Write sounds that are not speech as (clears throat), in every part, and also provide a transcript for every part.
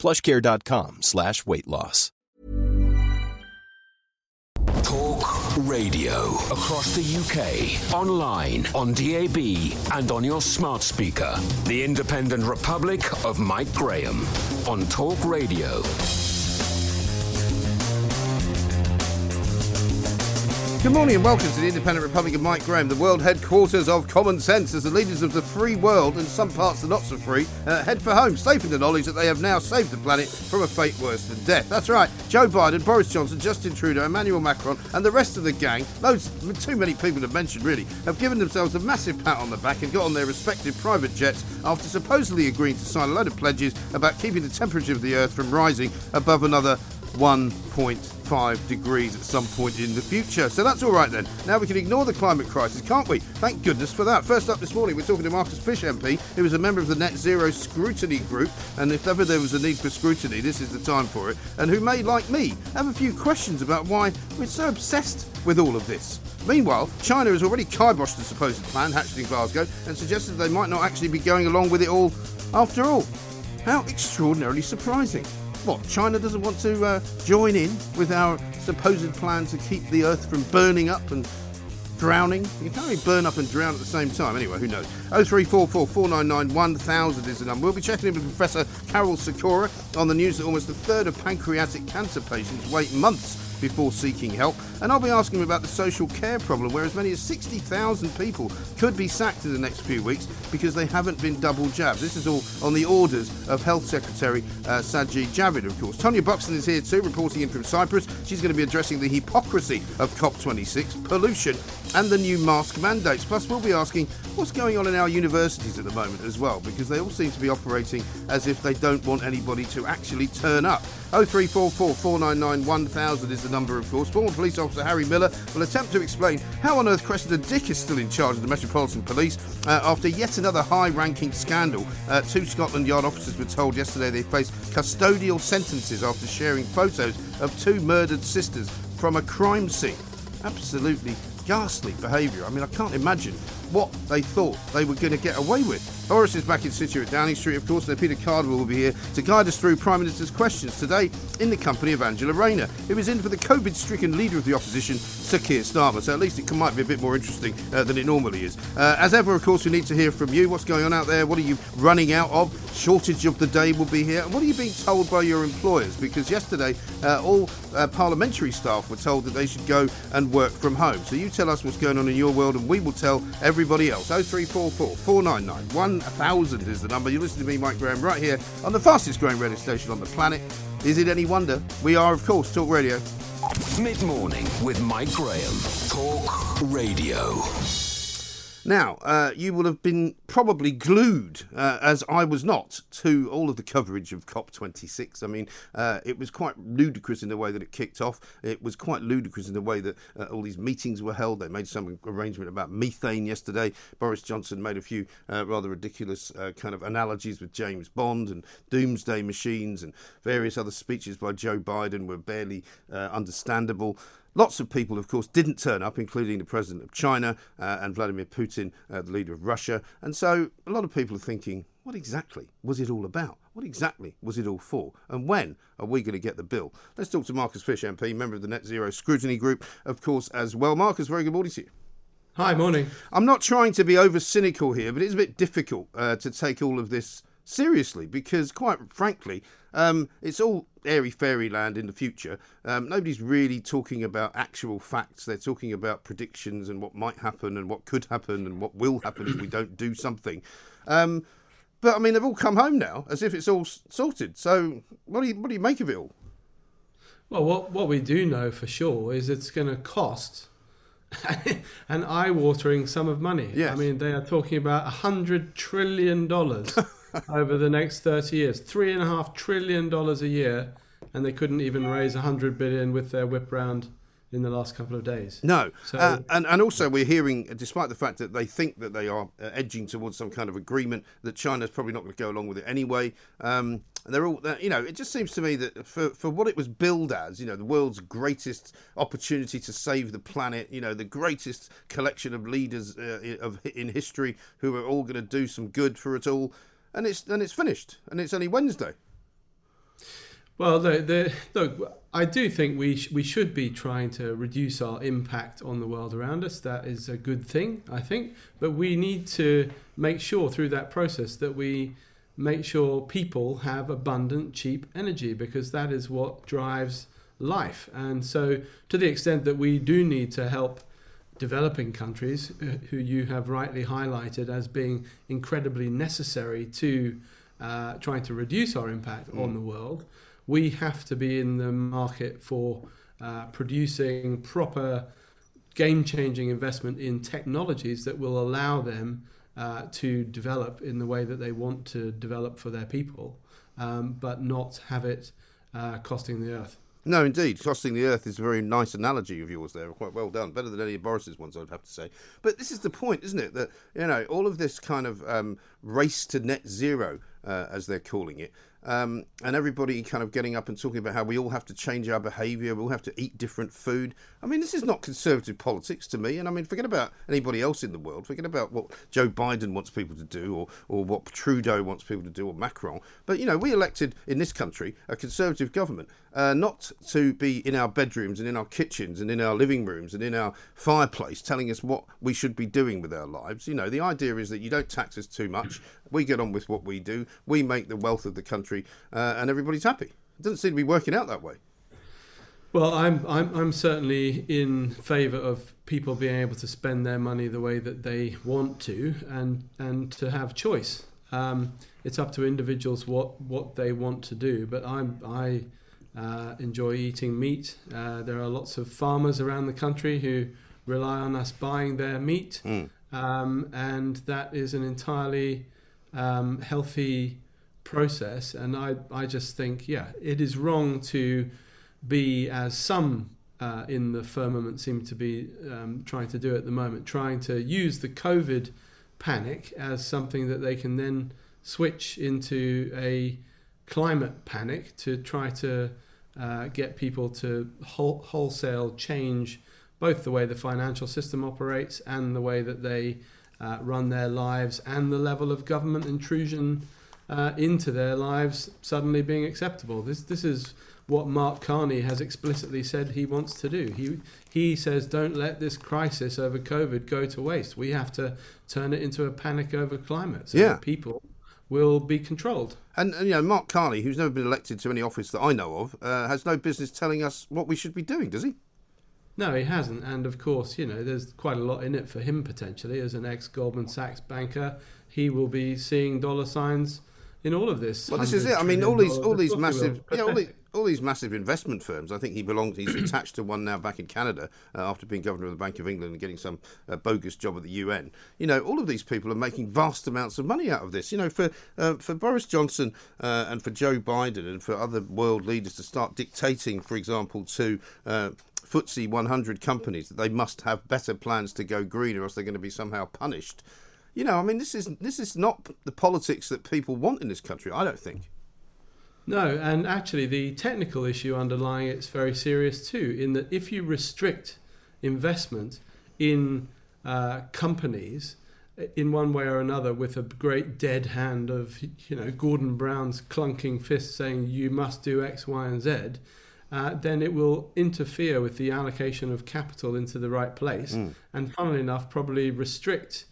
plushcare.com slash weight loss. Talk radio across the UK, online, on DAB, and on your smart speaker. The Independent Republic of Mike Graham on Talk Radio. Good morning and welcome to the Independent Republic of Mike Graham, the world headquarters of common sense as the leaders of the free world and some parts are not so free uh, head for home, safe in the knowledge that they have now saved the planet from a fate worse than death. That's right, Joe Biden, Boris Johnson, Justin Trudeau, Emmanuel Macron, and the rest of the gang, loads, too many people have mentioned really, have given themselves a massive pat on the back and got on their respective private jets after supposedly agreeing to sign a load of pledges about keeping the temperature of the earth from rising above another 1.5 degrees at some point in the future. So that's all right then. Now we can ignore the climate crisis, can't we? Thank goodness for that. First up this morning, we're talking to Marcus Fysh MP, who is a member of the Net Zero Scrutiny Group. And if ever there was a need for scrutiny, this is the time for it. And who may, like me, have a few questions about why we're so obsessed with all of this. Meanwhile, China has already kiboshed the supposed plan hatched in Glasgow and suggested they might not actually be going along with it all after all. How extraordinarily surprising. What, China doesn't want to uh, join in with our supposed plan to keep the earth from burning up and drowning? You can't really burn up and drown at the same time. Anyway, who knows? 0344 499 1000 is the number. We'll be checking in with Professor Karol Sikora on the news that almost a third of pancreatic cancer patients wait months before seeking help. And I'll be asking him about the social care problem, where as many as 60,000 people could be sacked in the next few weeks because they haven't been double jabbed. This is all on the orders of Health Secretary uh, Sajid Javid, of course. Tonia Buxton is here too, reporting in from Cyprus. She's going to be addressing the hypocrisy of COP26, pollution, and the new mask mandates. Plus, we'll be asking what's going on in our universities at the moment as well, because they all seem to be operating as if they don't want anybody to actually turn up. 0344 499 1000 is the number, of course. Former police officer Harry Miller will attempt to explain how on earth Cressida Dick is still in charge of the Metropolitan Police uh, after yet another high ranking scandal. Uh, two Scotland Yard officers were told yesterday they face custodial sentences after sharing photos of two murdered sisters from a crime scene. Absolutely ghastly behaviour. I mean, I can't imagine what they thought they were going to get away with. Horace is back in situ at Downing Street, of course, and Peter Cardwell will be here to guide us through Prime Minister's questions today in the company of Angela Rayner, who is in for the COVID stricken leader of the opposition, Sir Keir Starmer. So at least it might be a bit more interesting uh, than it normally is. Uh, as ever, of course, we need to hear from you. What's going on out there? What are you running out of? Shortage of the day will be here. And what are you being told by your employers? Because yesterday, uh, all uh, parliamentary staff were told that they should go and work from home. So you tell us what's going on in your world, and we will tell everybody else. 0344 499 1000 is the number. You listen to me, Mike Graham, right here on the fastest growing radio station on the planet. Is it any wonder? We are, of course, Talk Radio. Mid morning with Mike Graham. Talk Radio. Now, uh, you will have been probably glued, uh, as I was not, to all of the coverage of COP26. I mean, uh, it was quite ludicrous in the way that it kicked off. It was quite ludicrous in the way that uh, all these meetings were held. They made some arrangement about methane yesterday. Boris Johnson made a few uh, rather ridiculous uh, kind of analogies with James Bond and doomsday machines, and various other speeches by Joe Biden were barely understandable. Lots of people, of course, didn't turn up, including the president of China uh, and Vladimir Putin, uh, the leader of Russia. And so a lot of people are thinking, what exactly was it all about? What exactly was it all for? And when are we going to get the bill? Let's talk to Marcus Fysh, MP, member of the Net Zero Scrutiny Group, of course, as well. Marcus, very good morning to you. Hi, morning. I'm not trying to be over cynical here, but it's a bit difficult uh, to take all of this seriously because, quite frankly, um, it's all airy fairyland in the future. Um, nobody's really talking about actual facts. They're talking about predictions and what might happen and what could happen and what will happen if we don't do something. Um, but I mean, they've all come home now as if it's all sorted. So, what do you what do you make of it all? Well, what what we do know for sure is it's going to cost (laughs) an eye-watering sum of money. Yes. I mean, they are talking about a hundred trillion dollars (laughs) over the next thirty years. Three and a half trillion dollars a year and they couldn't even raise 100 billion with their whip round in the last couple of days. No, So- uh, and and also we're hearing, despite the fact that they think that they are uh, edging towards some kind of agreement, that China's probably not going to go along with it anyway. Um, and they're all, you know, it just seems to me that for for what it was billed as, you know, the world's greatest opportunity to save the planet, you know, the greatest collection of leaders uh, of in history who are all going to do some good for it all, and it's and it's finished, and it's only Wednesday. Well, the, the, look, I do think we sh- we should be trying to reduce our impact on the world around us. That is a good thing, I think. But we need to make sure through that process that we make sure people have abundant, cheap energy because that is what drives life. And so, to the extent that we do need to help developing countries, uh, who you have rightly highlighted as being incredibly necessary to uh, trying to reduce our impact on the world, we have to be in the market for uh, producing proper game changing investment in technologies that will allow them uh, to develop in the way that they want to develop for their people, um, but not have it uh, costing the earth. No, indeed. Costing the earth is a very nice analogy of yours there. Quite well done. Better than any of Boris's ones, I'd have to say. But this is the point, isn't it? That, you know, all of this kind of um, race to net zero, uh, as they're calling it, um, and everybody kind of getting up and talking about how we all have to change our behaviour, we all have to eat different food. I mean, this is not conservative politics to me. And I mean, forget about anybody else in the world. Forget about what Joe Biden wants people to do or, or what Trudeau wants people to do or Macron. But, you know, we elected in this country a conservative government, uh, not to be in our bedrooms and in our kitchens and in our living rooms and in our fireplace telling us what we should be doing with our lives. You know, the idea is that you don't tax us too much. We get on with what we do. We make the wealth of the country, uh, and everybody's happy. It doesn't seem to be working out that way. Well, I'm I'm I'm certainly in favour of people being able to spend their money the way that they want to, and and to have choice. Um, it's up to individuals what what they want to do. But I'm I uh, enjoy eating meat. Uh, there are lots of farmers around the country who rely on us buying their meat, um, and that is an entirely um, healthy process. And I I just think yeah, it is wrong to be as some uh, in the firmament seem to be um, trying to do at the moment, trying to use the COVID panic as something that they can then switch into a climate panic to try to uh, get people to whole, wholesale change both the way the financial system operates and the way that they uh, run their lives and the level of government intrusion uh, into their lives suddenly being acceptable. This this is what Mark Carney has explicitly said he wants to do. He he says don't let this crisis over COVID go to waste. We have to turn it into a panic over climate so Yeah. people will be controlled. And, and you know, Mark Carney, who's never been elected to any office that I know of, uh, has no business telling us what we should be doing, does he? No, he hasn't. And of course, you know, there's quite a lot in it for him potentially as an ex Goldman Sachs banker. He will be seeing dollar signs in all of this. Well, this is it. I mean, all these, all these massive, yeah, all, the, all these massive investment firms. I think he belongs. He's (clears throat) attached to one now back in Canada uh, after being governor of the Bank of England and getting some uh, bogus job at the UN. You know, all of these people are making vast amounts of money out of this. You know, for uh, for Boris Johnson uh, and for Joe Biden and for other world leaders to start dictating, for example, to uh, FTSE 100 companies that they must have better plans to go green, or else they're going to be somehow punished. You know, I mean, this is this is not the politics that people want in this country. I don't think. No, and actually, the technical issue underlying it's very serious too. In that, if you restrict investment in uh, companies in one way or another, with a great dead hand of you know Gordon Brown's clunking fist saying you must do X, Y, and Z, uh, then it will interfere with the allocation of capital into the right place, and funnily enough, probably restrict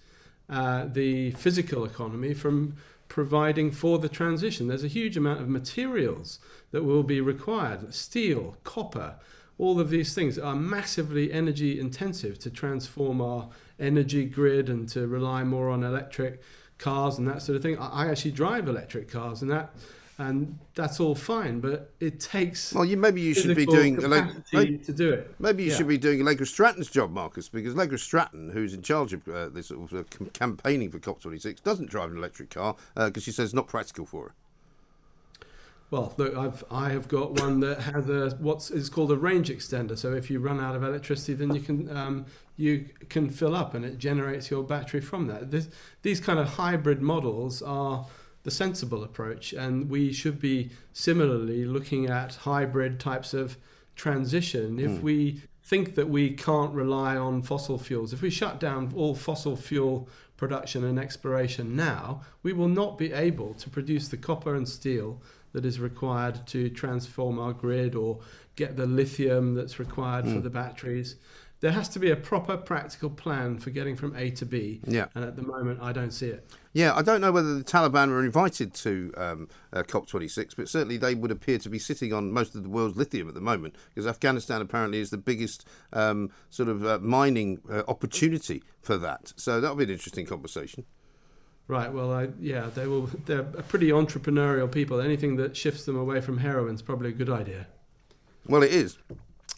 uh, the physical economy from providing for the transition. There's a huge amount of materials that will be required steel, copper, all of these things are massively energy intensive to transform our energy grid and to rely more on electric cars and that sort of thing. I actually drive electric cars and that. And that's all fine, but it takes Well, you maybe you should be doing maybe, to do it. maybe you Yeah. should be doing Allegra Stratton's job, Marcus, because Allegra Stratton, who's in charge of uh, this sort of uh, campaigning for COP26, doesn't drive an electric car because she says it's not practical for her. Well, look, I've I have got one that has a what's is called a range extender. So if you run out of electricity, then you can um, you can fill up, and it generates your battery from that. This, these kind of hybrid models are the sensible approach, and we should be similarly looking at hybrid types of transition. If mm. we think that we can't rely on fossil fuels, if we shut down all fossil fuel production and exploration now, we will not be able to produce the copper and steel that is required to transform our grid or get the lithium that's required mm. for hmm. the batteries. There has to be a proper practical plan for getting from A to B. Yeah. And at the moment, I don't see it. Yeah, I don't know whether the Taliban were invited to um, uh, COP26, but certainly they would appear to be sitting on most of the world's lithium at the moment, because Afghanistan apparently is the biggest um, sort of uh, mining uh, opportunity for that. So that'll be an interesting conversation. Right. Well, I, yeah, they will. They're pretty entrepreneurial people. Anything that shifts them away from heroin is probably a good idea. Well, it is.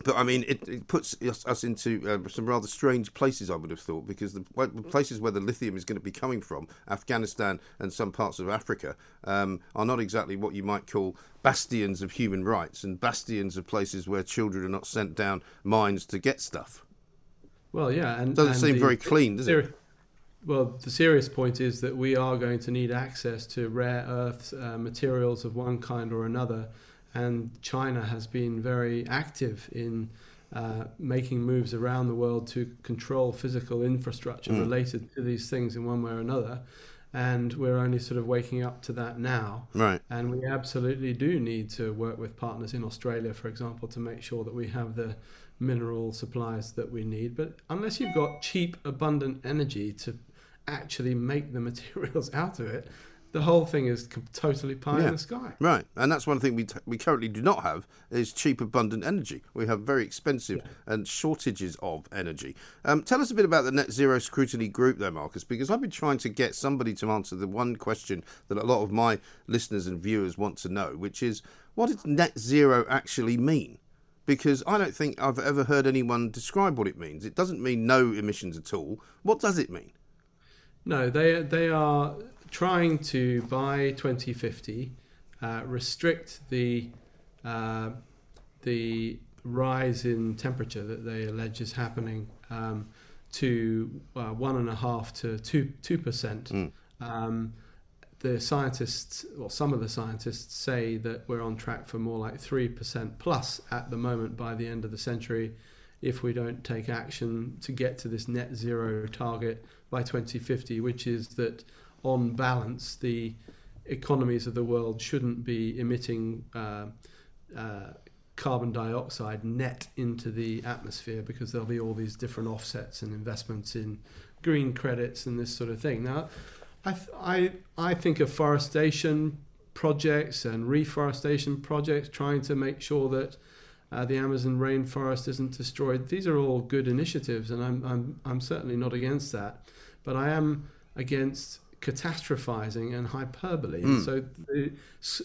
But I mean, it, it puts us, us into uh, some rather strange places, I would have thought, because the, the, places where the lithium is going to be coming from, Afghanistan and some parts of Africa, um, are not exactly what you might call bastions of human rights and bastions of places where children are not sent down mines to get stuff. Well, yeah, and doesn't and seem the, very clean, does it? Well, the serious point is that we are going to need access to rare earth uh, materials of one kind or another, and China has been very active in uh, making moves around the world to control physical infrastructure mm. related to these things in one way or another. And we're only sort of waking up to that now. Right. And we absolutely do need to work with partners in Australia, for example, to make sure that we have the mineral supplies that we need. But unless you've got cheap, abundant energy to actually make the (laughs) materials out of it, the whole thing is totally pie yeah. in the sky. Right, and that's one thing we t- we currently do not have is cheap, abundant energy. We have very expensive yeah. and shortages of energy. Um, tell us a bit about the Net Zero Scrutiny Group, there, Marcus, because I've been trying to get somebody to answer the one question that a lot of my listeners and viewers want to know, which is what does net zero actually mean? Because I don't think I've ever heard anyone describe what it means. It doesn't mean no emissions at all. What does it mean? No, they they are trying to by 2050 uh, restrict the uh, the rise in temperature that they allege is happening um, to uh, one and a half to two two percent. Mm. Um, the scientists, or some of the scientists, say that we're on track for more like three percent plus at the moment by the end of the century, if we don't take action to get to this net zero target by 2050, which is that on balance, the economies of the world shouldn't be emitting uh, uh, carbon dioxide net into the atmosphere because there'll be all these different offsets and investments in green credits and this sort of thing. Now, I, th- I, I think of forestation projects and reforestation projects trying to make sure that uh, the Amazon rainforest isn't destroyed. These are all good initiatives, and I'm, I'm, I'm certainly not against that. But I am against catastrophizing and hyperbole. Mm. So the,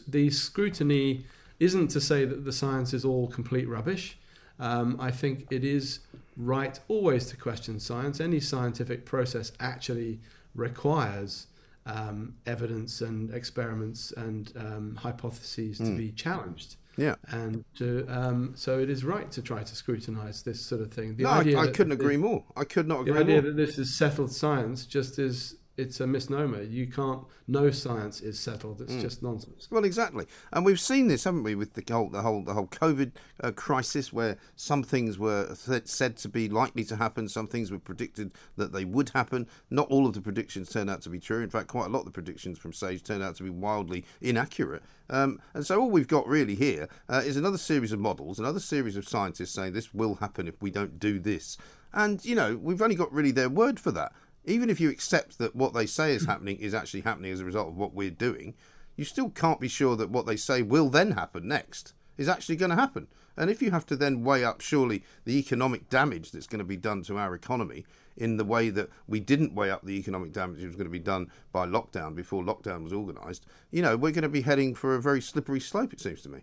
the scrutiny isn't to say that the science is all complete rubbish. Um, I think it is right always to question science. Any scientific process actually requires um, evidence and experiments and um, hypotheses mm. to hmm. be challenged. Yeah, and to, um, so it is right to try to scrutinise this sort of thing. The no, I, I couldn't agree more. I could not agree more. The idea more. that this is settled science just is it's a misnomer. You can't. No science is settled. It's mm. just nonsense. Well, exactly, and we've seen this, haven't we, with the whole the whole the whole COVID uh, crisis, where some things were th- said to be likely to happen, some things were predicted that they would happen. Not all of the predictions turned out to be true. In fact, quite a lot of the predictions from Sage turned out to be wildly inaccurate. Um, and so all we've got really here uh, is another series of models, another series of scientists saying this will happen if we don't do this. And you know, we've only got really their word for that even if you accept that what they say is happening is actually happening as a result of what we're doing, you still can't be sure that what they say will then happen next is actually going to happen. And if you have to then weigh up, surely, the economic damage that's going to be done to our economy in the way that we didn't weigh up the economic damage that was going to be done by lockdown before lockdown was organised, you know, we're going to be heading for a very slippery slope, it seems to me.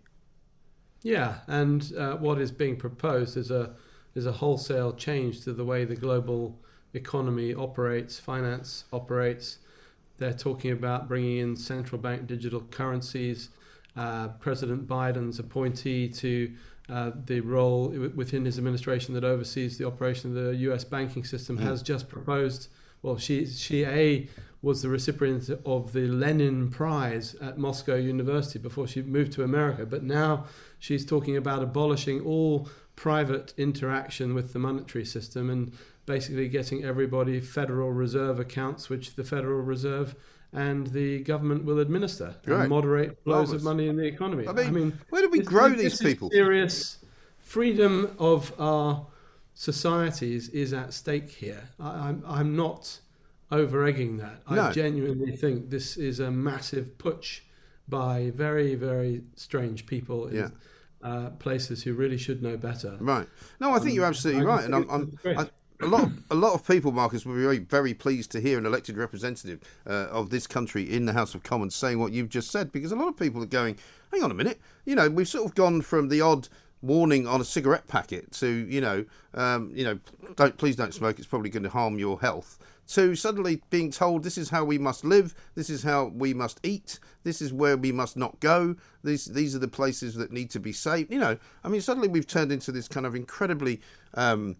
Yeah, and uh, what is being proposed is a is a wholesale change to the way the global economy operates, finance operates. They're talking about bringing in central bank digital currencies uh, President Biden's appointee to uh, the role within his administration that oversees the operation of the U.S. banking system, mm. has just proposed. Well, she she a was the recipient of the Lenin Prize at Moscow University before she moved to America, but now she's talking about abolishing all private interaction with the monetary system and basically getting everybody Federal Reserve accounts, which the Federal Reserve and the government will administer right. and moderate flows of money in the economy. I mean, I mean where do we grow these people? Serious freedom of our societies is at stake here. I, I'm, I'm not over egging that. No. I genuinely think this is a massive putsch by very, very strange people in yeah. uh, places who really should know better. Right. No, I think um, you're absolutely right. And I'm, I'm I, a lot, of, a lot of people, Marcus, will be very, very pleased to hear an elected representative uh, of this country in the House of Commons saying what you've just said, because a lot of people are going, "Hang on a minute," you know, we've sort of gone from the odd warning on a cigarette packet to, you know, um, you know, don't please don't smoke; it's probably going to harm your health to suddenly being told this is how we must live, this is how we must eat, this is where we must not go, these these are the places that need to be safe. You know, I mean, suddenly we've turned into this kind of incredibly um,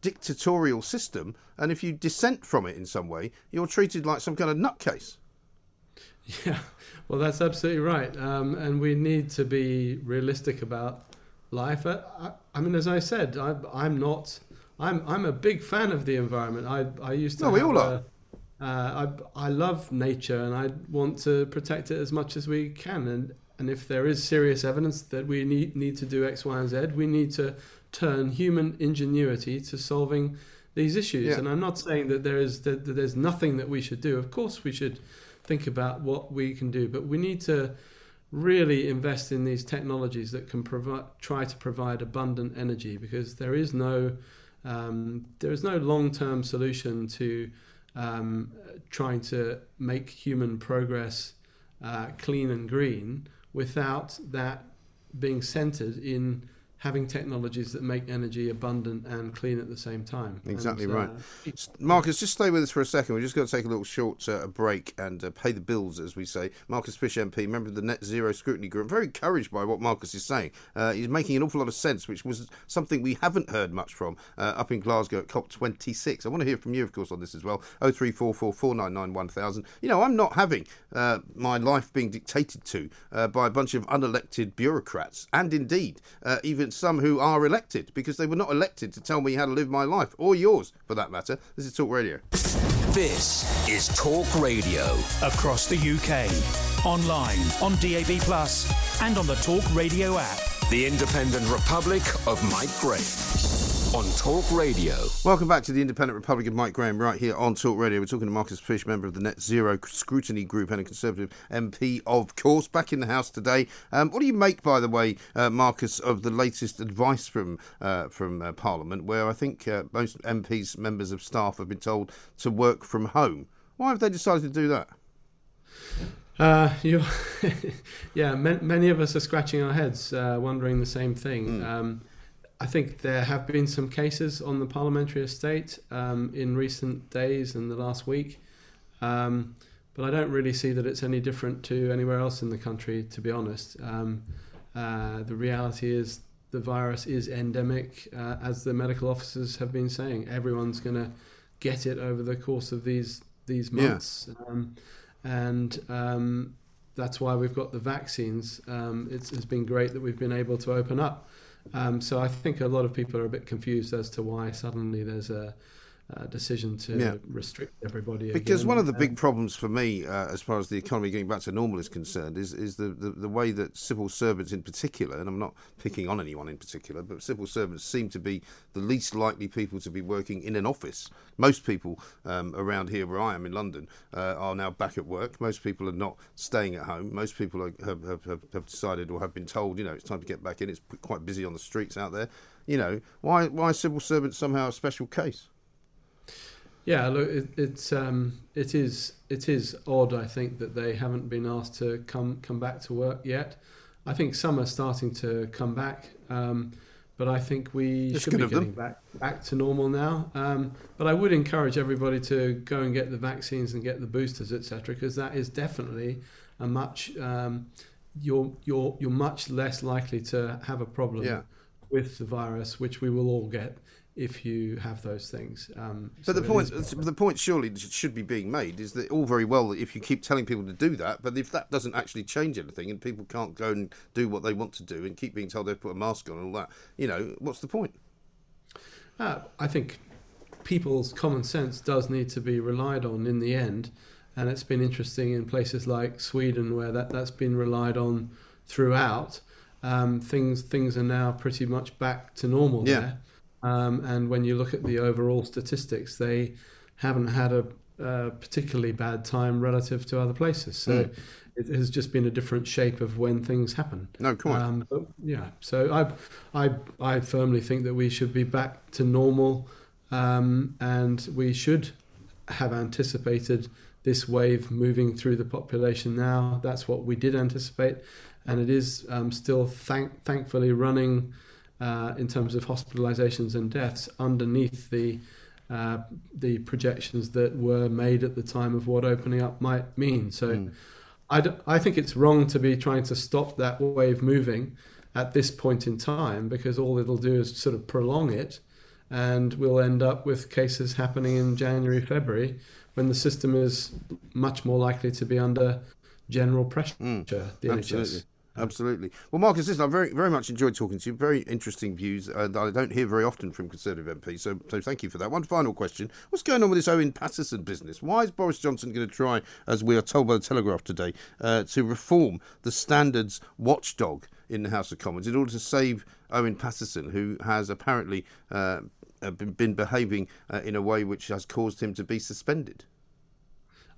dictatorial system, and if you dissent from it in some way, you're treated like some kind of nutcase. Yeah, well, that's absolutely right, um, and we need to be realistic about life. I, I mean, as I said, I, I'm not I'm I'm a big fan of the environment. I I used to. No, we all are. Uh, I I love nature and I want to protect it as much as we can. And and if there is serious evidence that we need need to do X, Y, and Z, we need to turn human ingenuity to solving these issues. Yeah. And I'm not saying that there is that, that there's nothing that we should do. Of course, we should think about what we can do, but we need to really invest in these technologies that can provide try to provide abundant energy because there is no um, there is no long term solution to um, trying to make human progress uh, clean and green without that being centered in having technologies that make energy abundant and clean at the same time. Exactly and, uh, right. Marcus, just stay with us for a second. We're just going to take a little short uh, break and uh, pay the bills, as we say. Marcus Fysh MP, member of the Net Zero Scrutiny Group. I'm very encouraged by what Marcus is saying. Uh, he's making an awful lot of sense, which was something we haven't heard much from uh, up in Glasgow at COP26. I want to hear from you, of course, on this as well. 03444991000. You know, I'm not having uh, my life being dictated to by a bunch of unelected bureaucrats, and indeed, even some who are elected because they were not elected to tell me how to live my life or yours for that matter. This is Talk Radio. This is Talk Radio across the UK, online, on DAB Plus, and on the Talk Radio app. The Independent Republic of Mike Graham on Talk Radio. Welcome back to the Independent Republic of Mike Graham, right here on Talk Radio. We're talking to Marcus Fysh, member of the Net Zero Scrutiny Group and a Conservative MP, of course, back in the House today. Um, what do you make, by the way, uh, Marcus, of the latest advice from uh, from uh, Parliament, where I think uh, most MPs, members of staff, have been told to work from home? Why have they decided to do that? Uh, (laughs) yeah, many of us are scratching our heads, uh, wondering the same thing. Mm. Um, I think there have been some cases on the parliamentary estate um, in recent days and the last week, um, but I don't really see that it's any different to anywhere else in the country, to be honest. Um, uh, the reality is the virus is endemic, uh, as the medical officers have been saying. Everyone's going to get it over the course of these these months, yeah. Um, and um, that's why we've got the vaccines. Um, it's, it's been great that we've been able to open up. Um, so I think a lot of people are a bit confused as to why suddenly there's a, a decision to yeah. restrict everybody. Because again. one of the big problems for me, uh, as far as the economy getting back to normal is concerned, is is the, the, the, way that civil servants in particular, and I'm not picking on anyone in particular, but civil servants seem to be the least likely people to be working in an office. Most people um, around here, where I am in London, uh, are now back at work. Most people are not staying at home. Most people are, have, have, have decided or have been told, you know, it's time to get back in. It's quite busy on the streets out there. You know, why why civil servants somehow a special case? Yeah, look, it, it's um, it is it is odd. I think that they haven't been asked to come come back to work yet. I think some are starting to come back, um, but I think we it's should be getting back back to normal now. Um, but I would encourage everybody to go and get the vaccines and get the boosters, etc., because that is definitely a much um, you're you're you're much less likely to have a problem Yeah. with the virus, which we will all get if you have those things. Um, But the so it point, the point surely should be being made is that all very well if you keep telling people to do that, but if that doesn't actually change anything and people can't go and do what they want to do and keep being told they have put a mask on and all that, you know, what's the point? Uh, I think people's common sense does need to be relied on in the end, and it's been interesting in places like Sweden where that that's been relied on throughout. Um, things things are now pretty much back to normal Yeah. there, um, and when you look at the overall statistics, they haven't had a, a particularly bad time relative to other places. So. Mm. It has just been a different shape of when things happen. No, quite. Um, but yeah, so I, I, I firmly think that we should be back to normal, um, and we should have anticipated this wave moving through the population now. That's what we did anticipate, and it is um, still thank, thankfully running uh, in terms of hospitalizations and deaths underneath the uh, the projections that were made at the time of what opening up might mean. So. I, d- I think it's wrong to be trying to stop that wave moving at this point in time because all it'll do is sort of prolong it and we'll end up with cases happening in January, February when the system is much more likely to be under general pressure. the NHS. Absolutely. Well, Marcus, listen, I very, very much enjoyed talking to you. Very interesting views that I don't hear very often from Conservative MPs. So, so thank you for that. One final question: What's going on with this Owen Paterson business? Why is Boris Johnson going to try, as we are told by the Telegraph today, uh, to reform the standards watchdog in the House of Commons in order to save Owen Paterson, who has apparently uh, been, been behaving uh, in a way which has caused him to be suspended?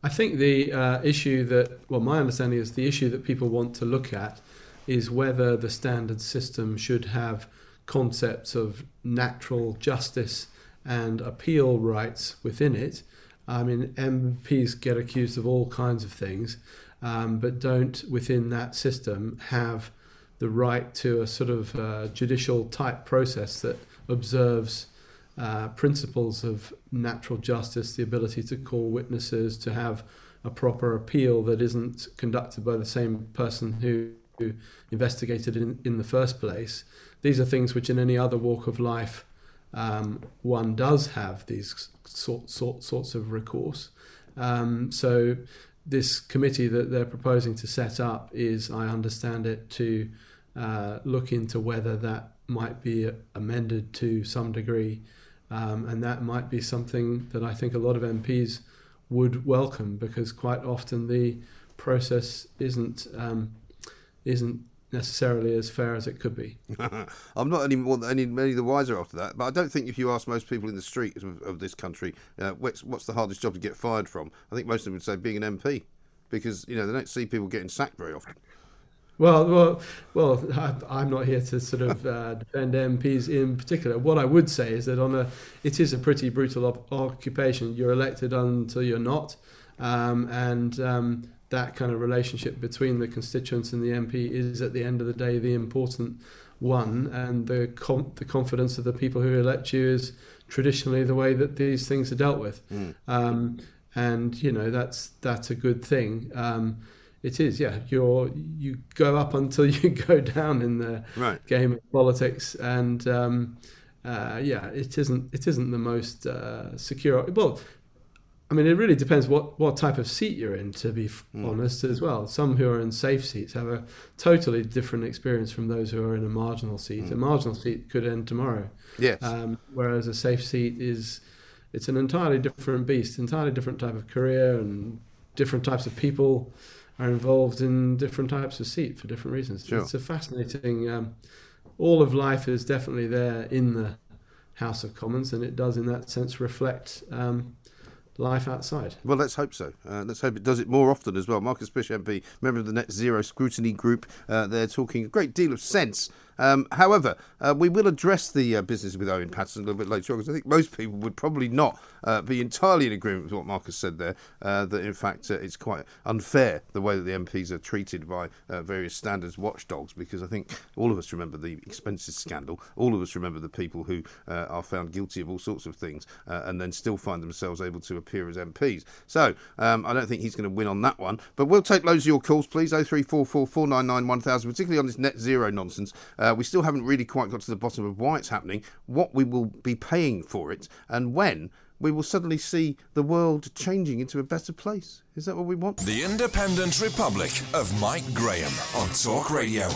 I think the uh, issue that, well, my understanding is the issue that people want to look at is whether the standard system should have concepts of natural justice and appeal rights within it. I mean, MPs get accused of all kinds of things, um, but don't within that system have the right to a sort of uh, judicial type process that observes uh, principles of natural justice, the ability to call witnesses, to have a proper appeal that isn't conducted by the same person who, who investigated in, in the first place. These are things which, in any other walk of life, um, one does have these sort, sort, sorts of recourse. Um, so, this committee that they're proposing to set up is, I understand it, to uh, look into whether that might be amended to some degree. Um, and that might be something that I think a lot of MPs would welcome because quite often the process isn't um, isn't necessarily as fair as it could be. (laughs) I'm not any more any, any the wiser after that, but I don't think if you ask most people in the street of, of this country uh, what's, what's the hardest job to get fired from, I think most of them would say being an MP, because you know they don't see people getting sacked very often. Well, well, well. I- I'm not here to sort of uh, defend MPs in particular. What I would say is that on a, it is a pretty brutal op- occupation. You're elected until you're not, um, and um, that kind of relationship between the constituents and the MP is, at the end of the day, the important one. And the com- the confidence of the people who elect you is traditionally the way that these things are dealt with. Um, and you know that's that's a good thing. Um, it is, yeah. You're you go up until (laughs) you go down in the Right. game of politics, and um, uh, yeah, it isn't it isn't the most uh, secure. Well, I mean, it really depends what what type of seat you're in. To be f honest, as well, some who are in safe seats have a totally different experience from those who are in a marginal seat. A marginal seat could end tomorrow. Yes. Um, whereas a safe seat is it's an entirely different beast, entirely different type of career, and different types of people are involved in different types of seat for different reasons. Sure. It's a fascinating. Um, all of life is definitely there in the House of Commons, and it does, in that sense, reflect um, life outside. Well, let's hope so. Uh, let's hope it does it more often as well. Marcus Fysh, MP, member of the Net Zero Scrutiny Group, uh, they're talking a great deal of sense. Um, however, uh, we will address the uh, business with Owen Paterson a little bit later on because I think most people would probably not uh, be entirely in agreement with what Marcus said there. Uh, that in fact uh, it's quite unfair the way that the MPs are treated by uh, various standards watchdogs. Because I think all of us remember the expenses scandal. All of us remember the people who are found guilty of all sorts of things and then still find themselves able to appear as MPs. So um, I don't think he's going to win on that one. But we'll take loads of your calls, please. 0344 particularly on this net zero nonsense. Uh, we still haven't really quite got to the bottom of why it's happening, what we will be paying for it, and when we will suddenly see the world changing into a better place. Is that what we want? The Independent Republic of Mike Graham on Talk Radio.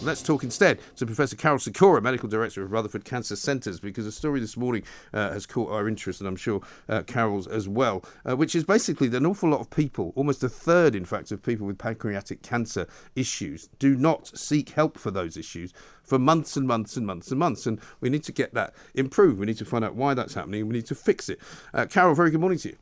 Let's talk instead to Professor Karol Sikora, Medical Director of Rutherford Cancer Centres, because a story this morning uh, has caught our interest, and I'm sure uh, Karol's as well, uh, which is basically that an awful lot of people, almost a third, in fact, of people with pancreatic cancer issues, do not seek help for those issues for months and months and months and months. And we need to get that improved. We need to find out why that's happening. We need to fix it. Uh, Karol, very good morning to you.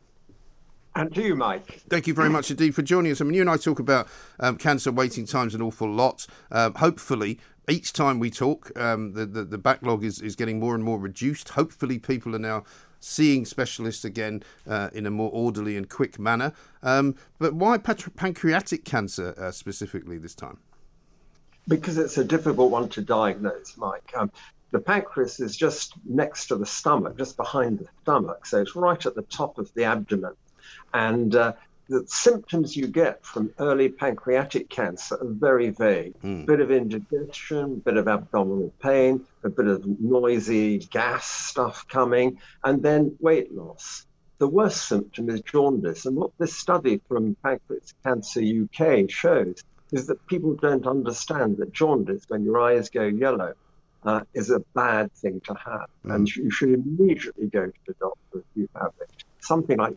And to you, Mike. Thank you very much indeed for joining us. I mean, you and I talk about um, cancer waiting times an awful lot. Um, hopefully, each time we talk, um, the, the, the backlog is, is getting more and more reduced. Hopefully, people are now seeing specialists again uh, in a more orderly and quick manner. Um, but why pat- pancreatic cancer uh, specifically this time? Because it's a difficult one to diagnose, Mike. Um, the pancreas is just next to the stomach, just behind the stomach. So it's right at the top of the abdomen. And uh, the symptoms you get from early pancreatic cancer are very vague. Mm. Bit of indigestion, a bit of abdominal pain, a bit of noisy gas stuff coming, and then weight loss. The worst symptom is jaundice. And what this study from Pancreatic Cancer UK shows is that people don't understand that jaundice, when your eyes go yellow, uh, is a bad thing to have. Mm. And you should immediately go to the doctor if you have it. Something like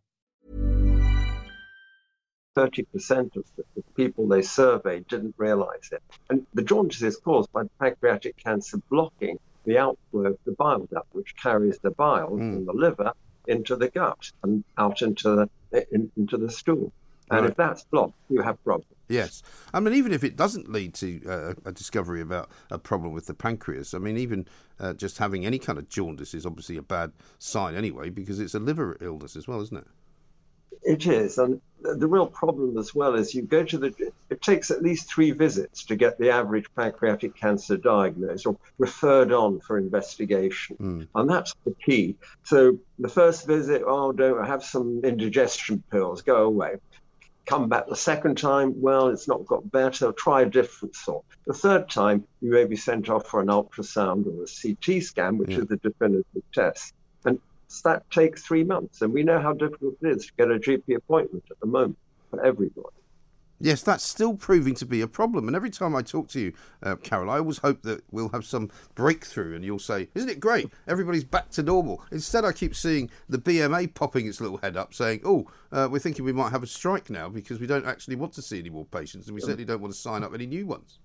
30% of the people they surveyed didn't realize it. And the jaundice is caused by pancreatic cancer blocking the outflow of the bile duct, which carries the bile mm. from the liver into the gut and out into the, in, into the stool. And right. if that's blocked, you have problems. Yes. I mean, even if it doesn't lead to uh, a discovery about a problem with the pancreas, I mean, even uh, just having any kind of jaundice is obviously a bad sign anyway, because it's a liver illness as well, isn't it? It is, and the real problem as well is you go to the. It takes at least three visits to get the average pancreatic cancer diagnosed or referred on for investigation, mm. and that's the key. So the first visit, oh, don't have some indigestion pills, go away. Come back the second time, well, it's not got better. Try a different sort. The third time, you may be sent off for an ultrasound or a CT scan, which yeah. is the definitive test that takes three months. And we know how difficult it is to get a GP appointment at the moment for everybody. Yes, that's still proving to be a problem. And every time I talk to you, uh, Karol, I always hope that we'll have some breakthrough and you'll say, Isn't it great? Everybody's back to normal. Instead, I keep seeing the BMA popping its little head up saying, Oh, uh, we're thinking we might have a strike now because we don't actually want to see any more patients and we certainly don't want to sign up any new ones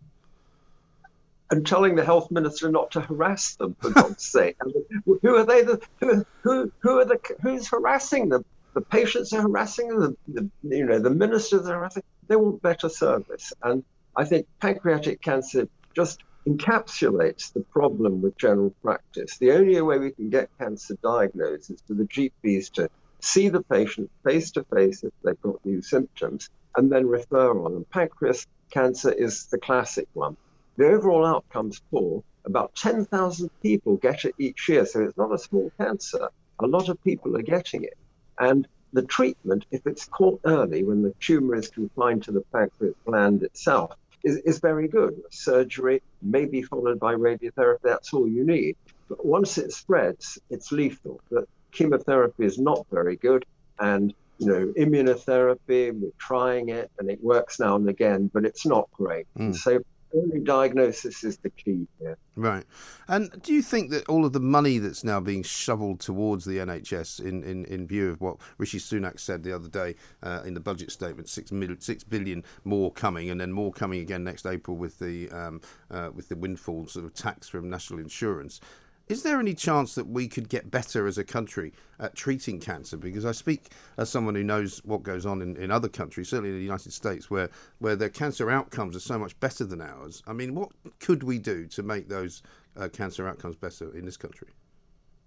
and telling the health minister not to harass them for God's (laughs) sake. I mean, who are they? The, who, who, who are the who's harassing them? The patients are harassing them. The, the, you know the ministers are harassing. They want better service, and I think pancreatic cancer just encapsulates the problem with general practice. The only way we can get cancer diagnosed is for the GPs to see the patient face to face if they've got new symptoms, and then refer on. And pancreas cancer is the classic one the overall outcome's poor. About 10,000 people get it each year, so it's not a small cancer. A lot of people are getting it. And the treatment, if it's caught early when the tumor is confined to the pancreas gland itself, is, is very good. Surgery may be followed by radiotherapy, that's all you need. But once it spreads, it's lethal. But chemotherapy is not very good. And you know, immunotherapy, we're trying it and it works now and again, but it's not great. Mm. So early diagnosis is the key here. Right. And do you think that all of the money that's now being shoveled towards the NHS in, in, in view of what Rishi Sunak said the other day uh, in the budget statement, six, mil, six billion more coming and then more coming again next April with the, um, uh, with the windfall sort of tax from national insurance, Is there any chance that we could get better as a country at treating cancer? Because I speak as someone who knows what goes on in, in other countries, certainly in the United States, where, where their cancer outcomes are so much better than ours. I mean, what could we do to make those uh, cancer outcomes better in this country?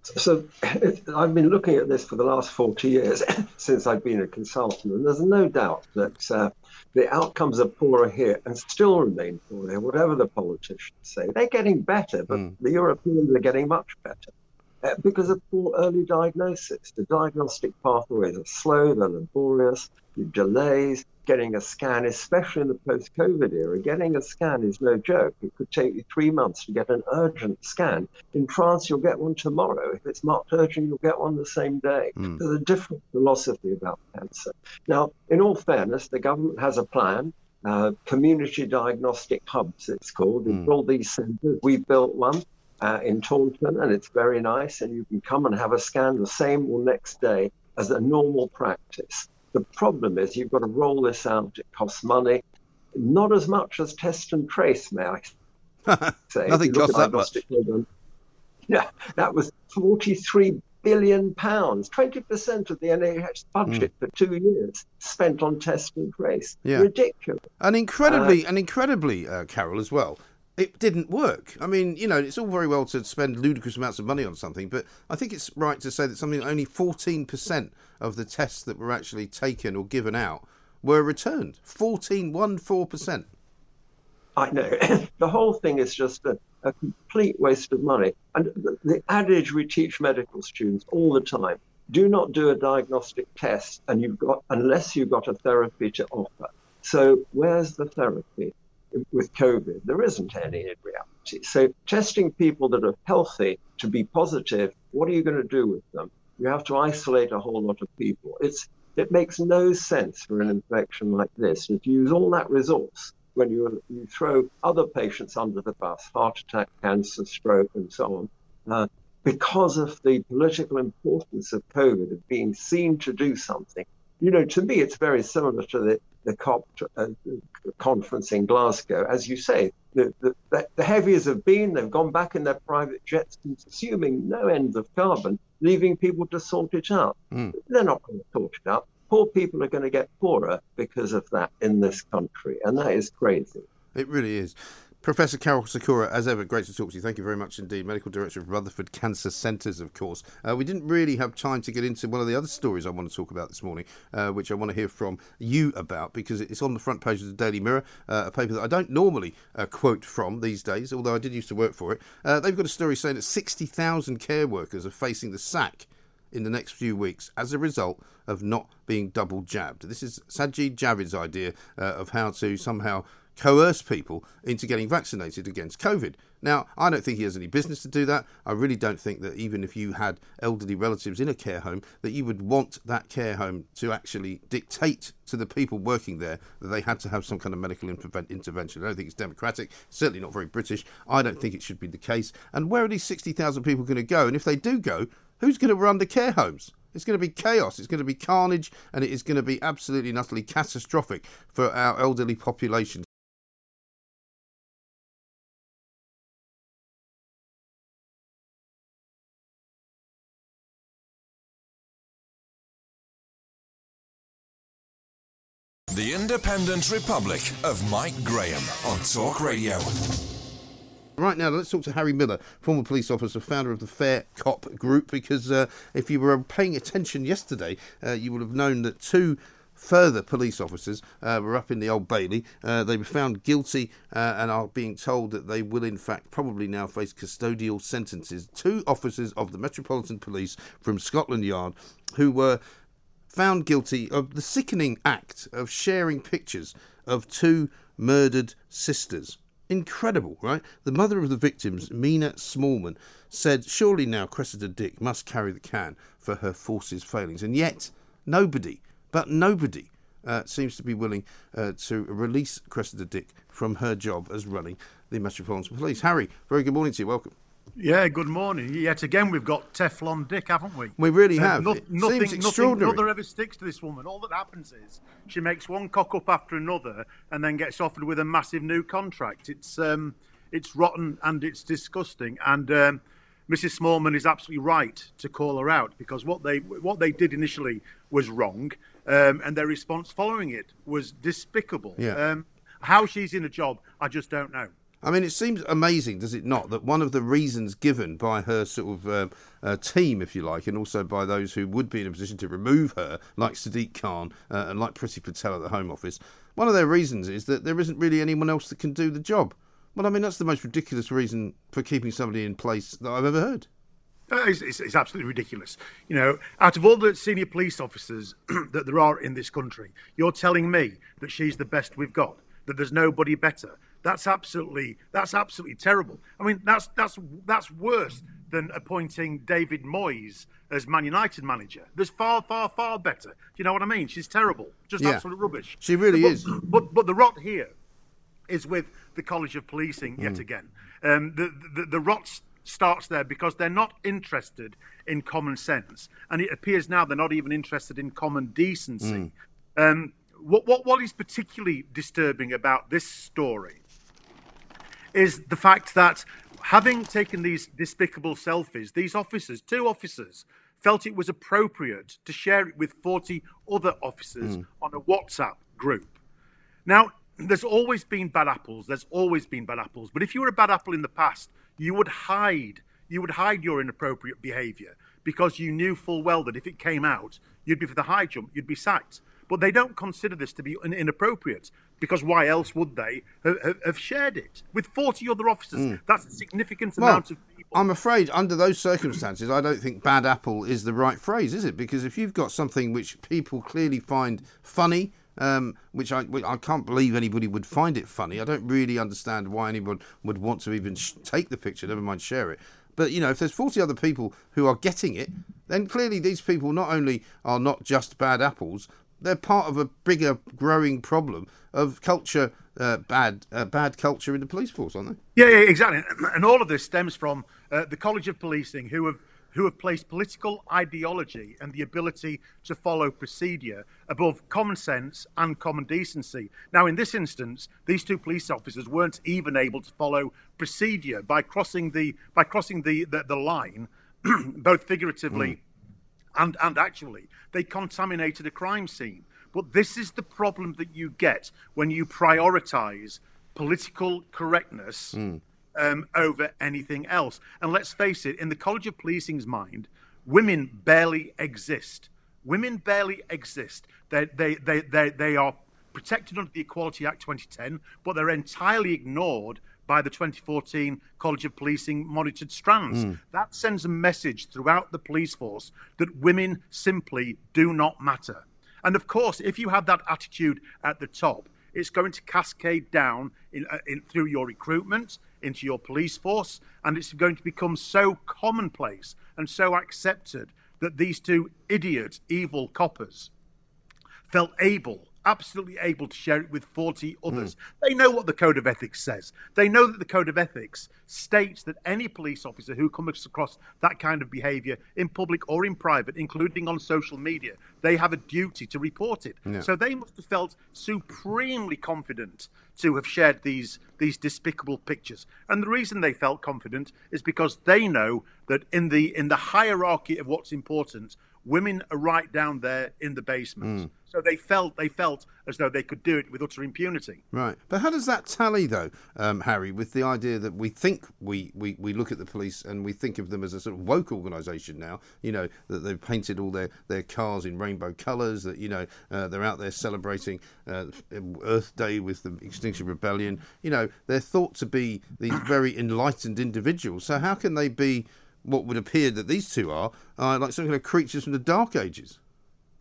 So I've been looking at this for the last 40 years (coughs) since I've been a consultant, and there's no doubt that uh, the outcomes are poorer here and still remain poor here, whatever the politicians say. They're getting better, but mm. the Europeans are getting much better because of poor early diagnosis. The diagnostic pathways are slow, they're laborious, the delays, getting a scan, especially in the post COVID era. Getting a scan is no joke. It could take you three months to get an urgent scan. In France, you'll get one tomorrow. If it's marked urgent, you'll get one the same day. Mm. There's a different philosophy about cancer. Now, in all fairness, the government has a plan. Uh, community diagnostic hubs, it's called. Mm. all these centers. We built one. Uh, in Taunton, and it's very nice. And you can come and have a scan the same or next day as a normal practice. The problem is you've got to roll this out. It costs money, not as much as test and trace, may I (laughs) say. Nothing costs that much. Program, yeah, that was 43 billion pounds, 20% of the NHS budget mm. for two years spent on test and trace. Yeah. Ridiculous. And incredibly, uh, and incredibly, uh, Karol, as well it didn't work. I mean, you know, it's all very well to spend ludicrous amounts of money on something, but I think it's right to say that something only 14% of the tests that were actually taken or given out were returned. 14, 4%. I know. (laughs) the whole thing is just a, a complete waste of money. And the, the adage we teach medical students all the time do not do a diagnostic test and you've got unless you've got a therapy to offer. So where's the therapy? With COVID. There isn't any in reality. So, testing people that are healthy to be positive, what are you going to do with them? You have to isolate a whole lot of people. It's it makes no sense for an infection like this. You use all that resource when you you throw other patients under the bus, heart attack, cancer, stroke, and so on, uh, because of the political importance of COVID, of being seen to do something. You know, to me, it's very similar to the the COP uh, conference in Glasgow, as you say, the, the, the heaviers have been, they've gone back in their private jets, consuming no end of carbon, leaving people to sort it out. Mm. They're not going to sort it out. Poor people are going to get poorer because of that in this country, and that is crazy. It really is. Professor Karol Sikora, as ever, great to talk to you. Thank you very much indeed. Medical Director of Rutherford Cancer Centres, of course. Uh, we didn't really have time to get into one of the other stories I want to talk about this morning, uh, which I want to hear from you about because it's on the front page of the Daily Mirror, uh, a paper that I don't normally uh, quote from these days, although I did used to work for it. Uh, they've got a story saying that 60,000 care workers are facing the sack in the next few weeks as a result of not being double jabbed. This is Sajid Javid's idea uh, of how to somehow coerce people into getting vaccinated against COVID. Now, I don't think he has any business to do that. I really don't think that even if you had elderly relatives in a care home, that you would want that care home to actually dictate to the people working there that they had to have some kind of medical intervention. I don't think it's democratic, certainly not very British. I don't think it should be the case. And where are these 60,000 people going to go? And if they do go, who's going to run the care homes? It's going to be chaos. It's going to be carnage, and it is going to be absolutely and utterly catastrophic for our elderly population. The Independent Republic of Mike Graham on Talk Radio. Right now, let's talk to Harry Miller, former police officer, founder of the Fair Cop Group. Because uh, if you were paying attention yesterday, uh, you would have known that two further police officers uh, were up in the Old Bailey. Uh, they were found guilty uh, and are being told that they will, in fact, probably now face custodial sentences. Two officers of the Metropolitan Police from Scotland Yard who were found guilty of the sickening act of sharing pictures of two murdered sisters. Incredible, right? The mother of the victims, Mina Smallman, said, Surely now Cressida Dick must carry the can for her forces' failings. And yet, nobody, but nobody, uh, seems to be willing uh, to release Cressida Dick from her job as running the Metropolitan Police. Harry, very good morning to you. Welcome. Yeah, good morning. Yet again, we've got Teflon Dick, haven't we? We really have. No, nothing, nothing, nothing ever sticks to this woman. All that happens is she makes one cock up after another, and then gets offered with a massive new contract. It's um, it's rotten and it's disgusting. And um, Mrs. Smallman is absolutely right to call her out because what they what they did initially was wrong, um, and their response following it was despicable. Yeah. Um, how she's in a job, I just don't know. I mean, it seems amazing, does it not, that one of the reasons given by her sort of uh, uh, team, if you like, and also by those who would be in a position to remove her, like Sadiq Khan uh, and like Priti Patel at the Home Office, one of their reasons is that there isn't really anyone else that can do the job. Well, I mean, that's the most ridiculous reason for keeping somebody in place that I've ever heard. Uh, it's, it's, it's, absolutely ridiculous. You know, out of all the senior police officers (clears throat) that there are in this country, you're telling me that she's the best we've got, that there's nobody better. That's absolutely that's absolutely terrible. I mean, that's that's that's worse than appointing David Moyes as Man United manager. There's far, far, far better. Do you know what I mean? She's terrible, just Yeah. absolute rubbish. She really but, is. But but the rot here is with the College of Policing yet Mm. again. Um, the, the the rot starts there because they're not interested in common sense, and it appears now they're not even interested in common decency. Mm. Um, what what what is particularly disturbing about this story is the fact that having taken these despicable selfies, these officers, two officers, felt it was appropriate to share it with 40 other officers hmm. on a WhatsApp group. Now, there's always been bad apples. There's always been bad apples. But if you were a bad apple in the past, you would hide. You would hide your inappropriate behaviour because you knew full well that if it came out, you'd be for the high jump. You'd be sacked. But they don't consider this to be inappropriate because why else would they have, have, shared it with 40 other officers? That's a significant Well, amount of people. I'm afraid under those circumstances, I don't think bad apple is the right phrase, is it? Because if you've got something which people clearly find funny, um, which I, I can't believe anybody would find it funny. I don't really understand why anyone would want to even sh- take the picture, never mind share it. But you know, if there's 40 other people who are getting it, then clearly these people not only are not just bad apples, they're part of a bigger, growing problem of culture, uh, bad, uh, bad culture in the police force, aren't they? Yeah, yeah, exactly. And all of this stems from uh, the College of Policing, who have who have placed political ideology and the ability to follow procedure above common sense and common decency. Now, in this instance, these two police officers weren't even able to follow procedure by crossing the by crossing the the, the line, (clears throat) both figuratively and and actually they contaminated a crime scene. But this is the problem that you get when you prioritize political correctness um, over anything else. And let's face it, in the College of Policing's mind, women barely exist. Women barely exist. They, they, they, they, they are protected under the Equality Act 2010, but they're entirely ignored by the 2014 College of Policing monitored strands. That sends a message throughout the police force that women simply do not matter. And of course, if you have that attitude at the top, it's going to cascade down in, uh, in, through your recruitment into your police force, and it's going to become so commonplace and so accepted that these two idiot, evil coppers felt able, absolutely able to share it with 40 others. Hmm. They know what the Code of Ethics says. They know that the Code of Ethics states that any police officer who comes across that kind of behaviour in public or in private, including on social media, they have a duty to report it. So they must have felt supremely confident to have shared these these despicable pictures. And the reason they felt confident is because they know that in the in the hierarchy of what's important, women are right down there in the basement. Hmm. So they felt they felt as though they could do it with utter impunity. Right. But how does that tally, though, um, Harry, with the idea that we think we, we, we look at the police and we think of them as a sort of woke organisation now, you know, that they've painted all their, their cars in rainbow colours, that, you know, uh, they're out there celebrating uh, Earth Day with the Extinction Rebellion. You know, they're thought to be these (coughs) very enlightened individuals. So how can they be what would appear that these two are, uh, like some kind of creatures from the Dark Ages?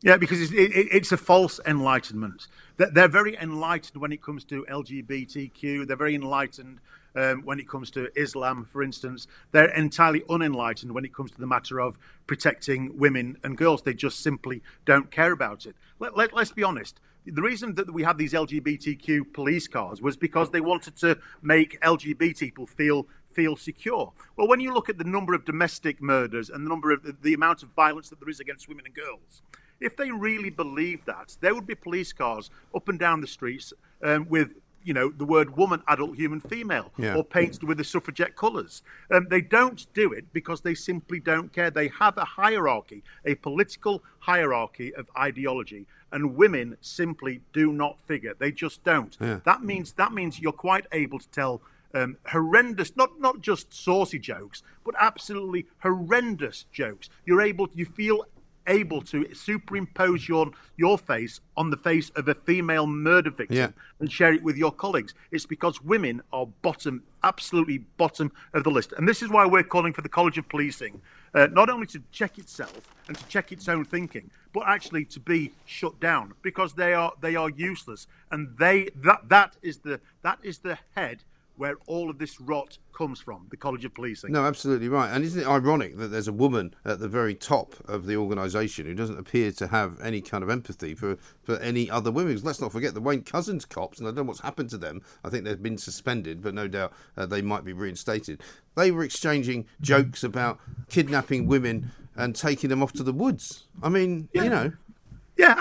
Yeah, because it's, it, it- it's a false enlightenment. They're, very enlightened when it comes to LGBTQ. They're very enlightened um, when it comes to Islam, for instance. They're entirely unenlightened when it comes to the matter of protecting women and girls. They just simply don't care about it. Let, let, let's be honest. The reason that we had these LGBTQ police cars was because they wanted to make LGBT people feel feel secure. Well, when you look at the number of domestic murders and the number of the, the amount of violence that there is against women and girls, if they really believed that, there would be police cars up and down the streets um, with you know, the word woman, adult, human, female, Yeah. or painted with the suffragette colours. Um, they don't do it because they simply don't care. They have a hierarchy, a political hierarchy of ideology, and women simply do not figure. They just don't. Yeah. That means that means you're quite able to tell um, horrendous, not not just saucy jokes, but absolutely horrendous jokes. You're able, you feel able to superimpose your your face on the face of a female murder victim Yeah. and share it with your colleagues. It's because women are bottom, absolutely bottom of the list. And this is why we're calling for the College of Policing, uh, not only to check itself and to check its own thinking, but actually to be shut down because they are they are useless. And they that that is the that is the head where all of this rot comes from, the College of Policing. No, absolutely right. And isn't it ironic that there's a woman at the very top of the organisation who doesn't appear to have any kind of empathy for, for any other women? 'Cause let's not forget the Wayne Couzens cops, and I don't know what's happened to them. I think they've been suspended, but no doubt uh, they might be reinstated. They were exchanging jokes about kidnapping women and taking them off to the woods. I mean, you know. Yeah,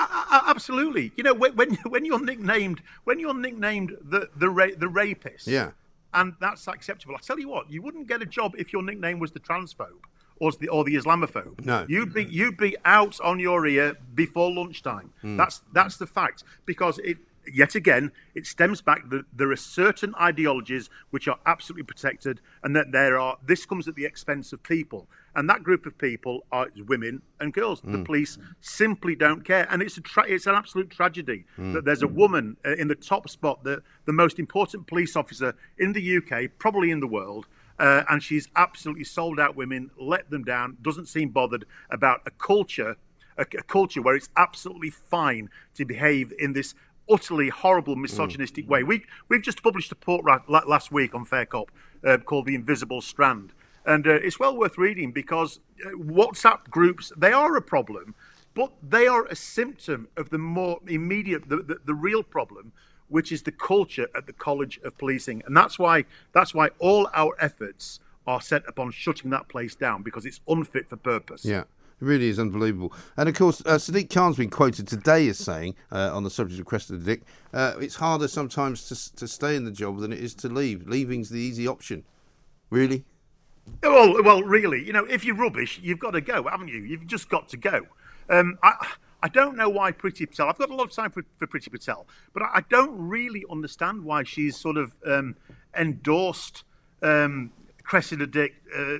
absolutely. You know, when when (laughs) when you're nicknamed when you're nicknamed the the ra- the rapist, Yeah. And that's acceptable. I tell you what, you wouldn't get a job if your nickname was the transphobe or the or the Islamophobe. No. you'd be you'd be out on your ear before lunchtime. Hmm. That's that's the fact because it. Yet again, it stems back that there are certain ideologies which are absolutely protected, and that there are. This comes at the expense of people, and that group of people are women and girls. The police simply don't care, and it's a tra- it's an absolute tragedy that there's a woman uh, in the top spot, the the most important police officer in the UK, probably in the world, uh, and she's absolutely sold out women, let them down, doesn't seem bothered about a culture, a, a culture where it's absolutely fine to behave in this utterly horrible misogynistic way. We we've just published a report last week on Fair Cop uh, called "The Invisible Strand," and uh, it's well worth reading because uh, WhatsApp groups they are a problem, but they are a symptom of the more immediate, the, the, the real problem, which is the culture at the College of Policing, and that's why that's why all our efforts are set upon shutting that place down because it's unfit for purpose. Yeah. It really is unbelievable. And of course, uh, Sadiq Khan's been quoted today as saying, uh, on the subject of Cressida Dick, uh, it's harder sometimes to, to stay in the job than it is to leave. Leaving's the easy option. Really? Well, well, really, you know, if you're rubbish, you've got to go, haven't you? You've just got to go. Um, I, I don't know why Priti Patel. I've got a lot of time for, for Priti Patel, but I, I don't really understand why she's sort of um, endorsed um, Cressida Dick uh,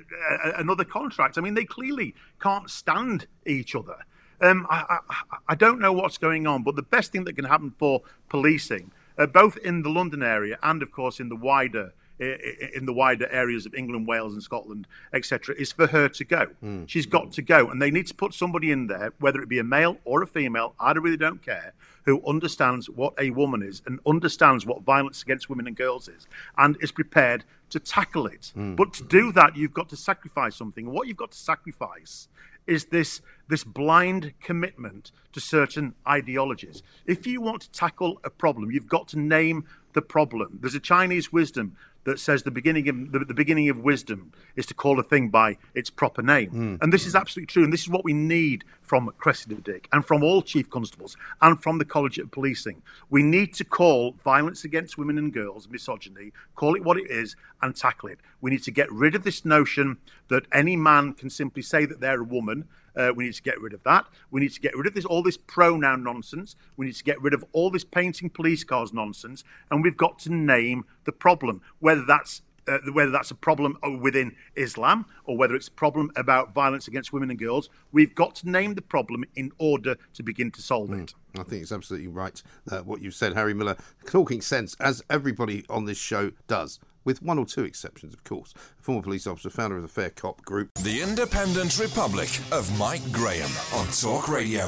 another contract. I mean, they clearly can't stand each other. Um, I, I, I don't know what's going on, but the best thing that can happen for policing, uh, both in the London area and, of course, in the wider in the wider areas of England, Wales, and Scotland, etc., is for her to go. Hmm. She's got to go, and they need to put somebody in there, whether it be a male or a female. I really don't care. Who understands what a woman is and understands what violence against women and girls is, and is prepared to tackle it. Hmm. But to do that, you've got to sacrifice something. And what you've got to sacrifice is this this blind commitment to certain ideologies. If you want to tackle a problem, you've got to name the problem. There's a Chinese wisdom that says the beginning of the, the beginning of wisdom is to call a thing by its proper name. Hmm. And this is absolutely true. And this is what we need from Cressida Dick and from all chief constables and from the College of Policing. We need to call violence against women and girls misogyny, call it what it is, and tackle it. We need to get rid of this notion that any man can simply say that they're a woman. Uh, we need to get rid of that. We need to get rid of this all this pronoun nonsense. We need to get rid of all this painting police cars nonsense, and we've got to name the problem. Whether that's uh, whether that's a problem within Islam or whether it's a problem about violence against women and girls, we've got to name the problem in order to begin to solve it. I think it's absolutely right uh, what you said, Harry Miller. Talking sense, as everybody on this show does, with one or two exceptions, of course. A former police officer, founder of the Fair Cop Group. The Independent Republic of Mike Graham on Talk Radio.